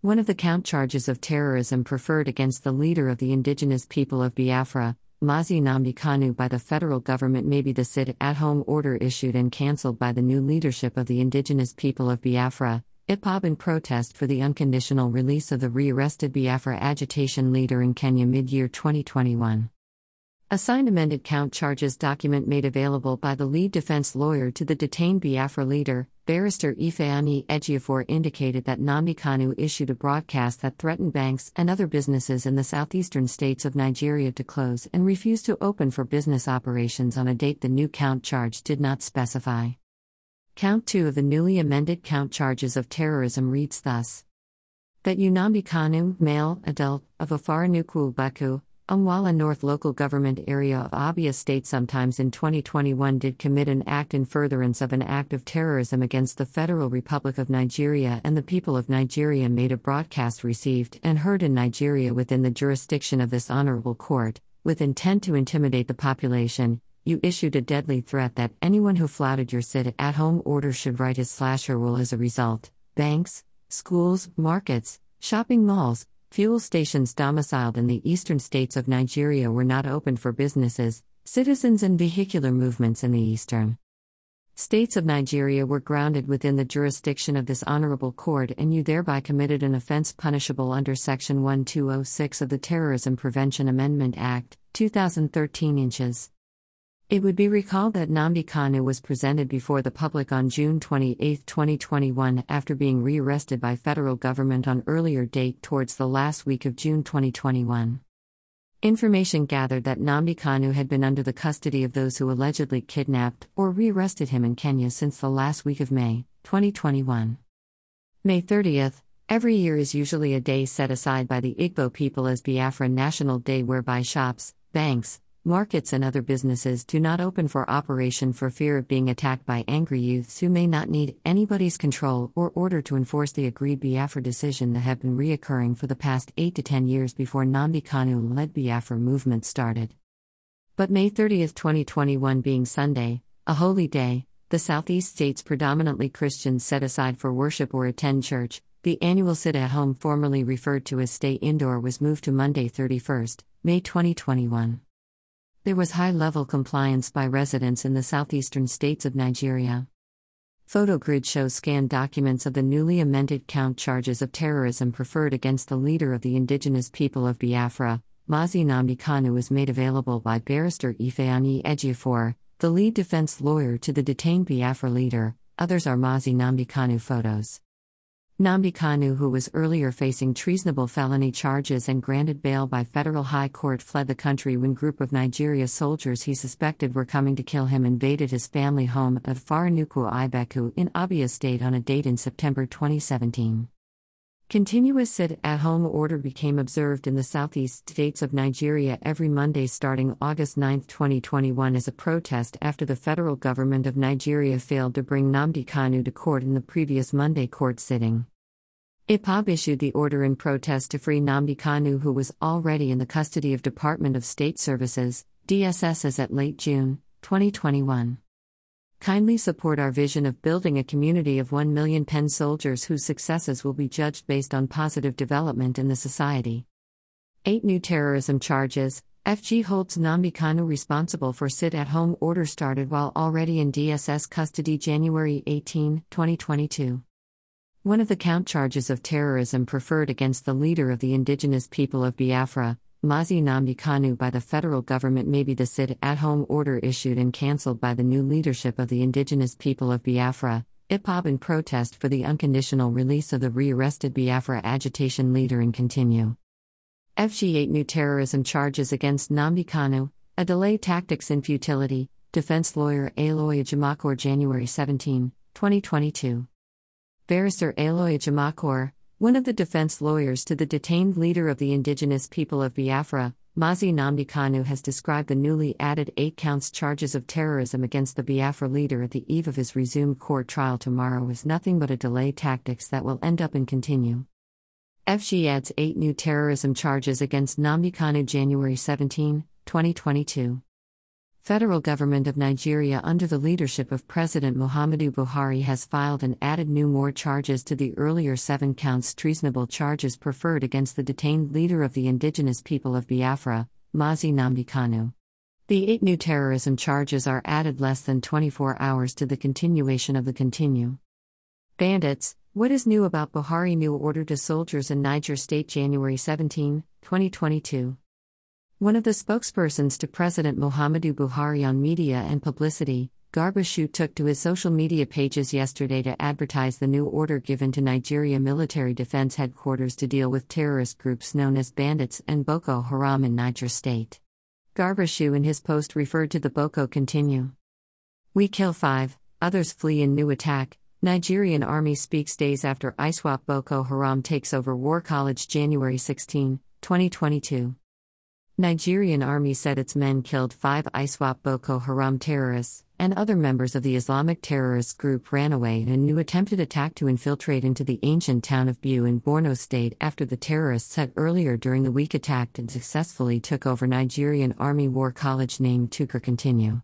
One of the count charges of terrorism preferred against the leader of the indigenous people of Biafra, Mazi Nnamdi Kanu, by the federal government may be the sit at home order issued and cancelled by the new leadership of the indigenous people of Biafra, IPOB, in protest for the unconditional release of the rearrested Biafra agitation leader in Kenya mid year 2021. A signed amended count charges document made available by the lead defense lawyer to the detained Biafra leader, barrister Ifeanyi Ejiofor, indicated that Nnamdi Kanu issued a broadcast that threatened banks and other businesses in the southeastern states of Nigeria to close and refuse to open for business operations on a date the new count charge did not specify. Count 2 of the newly amended count charges of terrorism reads thus That Nnamdi Kanu, male, adult, of Afaraukwu Ibeku, Umuahia North local government area of Abia State sometimes in 2021 did commit an act in furtherance of an act of terrorism against the Federal Republic of Nigeria and the people of Nigeria made a broadcast received and heard in Nigeria within the jurisdiction of this honorable court, with intent to intimidate the population. You issued a deadly threat that anyone who flouted your sit at home order should write his slasher will as a result. Banks, schools, markets, shopping malls, Fuel stations domiciled in the eastern states of Nigeria were not open for businesses, citizens, and vehicular movements in the eastern states of Nigeria were grounded within the jurisdiction of this honorable court, and you thereby committed an offense punishable under Section 1206 of the Terrorism Prevention Amendment Act, 2013 inches. It would be recalled that Nnamdi Kanu was presented before the public on June 28, 2021 after being rearrested by federal government on earlier date towards the last week of June 2021. Information gathered that Nnamdi Kanu had been under the custody of those who allegedly kidnapped or rearrested him in Kenya since the last week of May, 2021. May 30th, every year is usually a day set aside by the Igbo people as Biafra National Day whereby shops, banks, markets and other businesses do not open for operation for fear of being attacked by angry youths who may not need anybody's control or order to enforce the agreed Biafra decision that have been reoccurring for the past 8 to 10 years before Nnamdi Kanu led Biafra movement started. But May 30, 2021 being Sunday, a holy day, the Southeast states predominantly Christians set aside for worship or attend church, the annual sit at home formerly referred to as stay indoor was moved to Monday 31st, May 2021 there was high level compliance by residents in the southeastern states of Nigeria. Photogrid shows scanned documents of the newly amended count charges of terrorism preferred against the leader of the indigenous people of Biafra, Mazi Nnamdi Kanu, was made available by barrister Ifeanyi Ejiofor, the lead defense lawyer to the detained Biafra leader. Others are Mazi Nnamdi Kanu photos. Nnamdi Kanu, who was earlier facing treasonable felony charges and granted bail by federal high court, fled the country when group of Nigeria soldiers he suspected were coming to kill him invaded his family home at Faranuku Ibeku in Abia State on a date in September 2017. Continuous sit at home order became observed in the southeast states of Nigeria every Monday starting August 9, 2021, as a protest after the federal government of Nigeria failed to bring Nnamdi Kanu to court in the previous Monday court sitting. IPOB issued the order in protest to free Nnamdi Kanu, who was already in the custody of Department of State Services, DSS, as at late June 2021. Kindly support our vision of building a community of 1 million pen soldiers whose successes will be judged based on positive development in the society. 8 new terrorism charges. FG holds Nnamdi Kanu responsible for sit at home order started while already in DSS custody January 18, 2022. One of the count charges of terrorism preferred against the leader of the indigenous people of Biafra, Mazi Nnamdi Kanu by the federal government may be the sit at home order issued and cancelled by the new leadership of the indigenous people of Biafra, IPOB in protest for the unconditional release of the rearrested Biafra agitation leader and continue. FG8 new terrorism charges against Nnamdi Kanu, a delay tactics in futility, defense lawyer Aloy Ejimakor January 17, 2022. Barrister Aloy Ejimakor, one of the defense lawyers to the detained leader of the indigenous people of Biafra, Mazi Nnamdi Kanu, has described the newly added eight counts charges of terrorism against the Biafra leader at the eve of his resumed court trial tomorrow as nothing but a delay tactics that will end up and continue. FG adds eight new terrorism charges against Nnamdi Kanu January 17, 2022. Federal government of Nigeria under the leadership of President Muhammadu Buhari has filed and added new more charges to the earlier seven counts treasonable charges preferred against the detained leader of the indigenous people of Biafra, Mazi Nnamdi Kanu. The eight new terrorism charges are added less than 24 hours to the continuation of the continue. Bandits, what is new about Buhari new order to soldiers in Niger State January 17, 2022? One of the spokespersons to President Muhammadu Buhari on media and publicity, Garba Shehu took to his social media pages yesterday to advertise the new order given to Nigeria Military Defense Headquarters to deal with terrorist groups known as bandits and Boko Haram in Niger State. Garba Shehu in his post referred to the Boko continue. We kill five, others flee in new attack. Nigerian Army speaks days after ISWAP Boko Haram takes over War College January 16, 2022. Nigerian army said its men killed five ISWAP Boko Haram terrorists, and other members of the Islamic terrorist group ran away in a new attempted attack to infiltrate into the ancient town of Biu in Borno State after the terrorists had earlier during the week attacked and successfully took over Nigerian Army War College named Tukur Continue.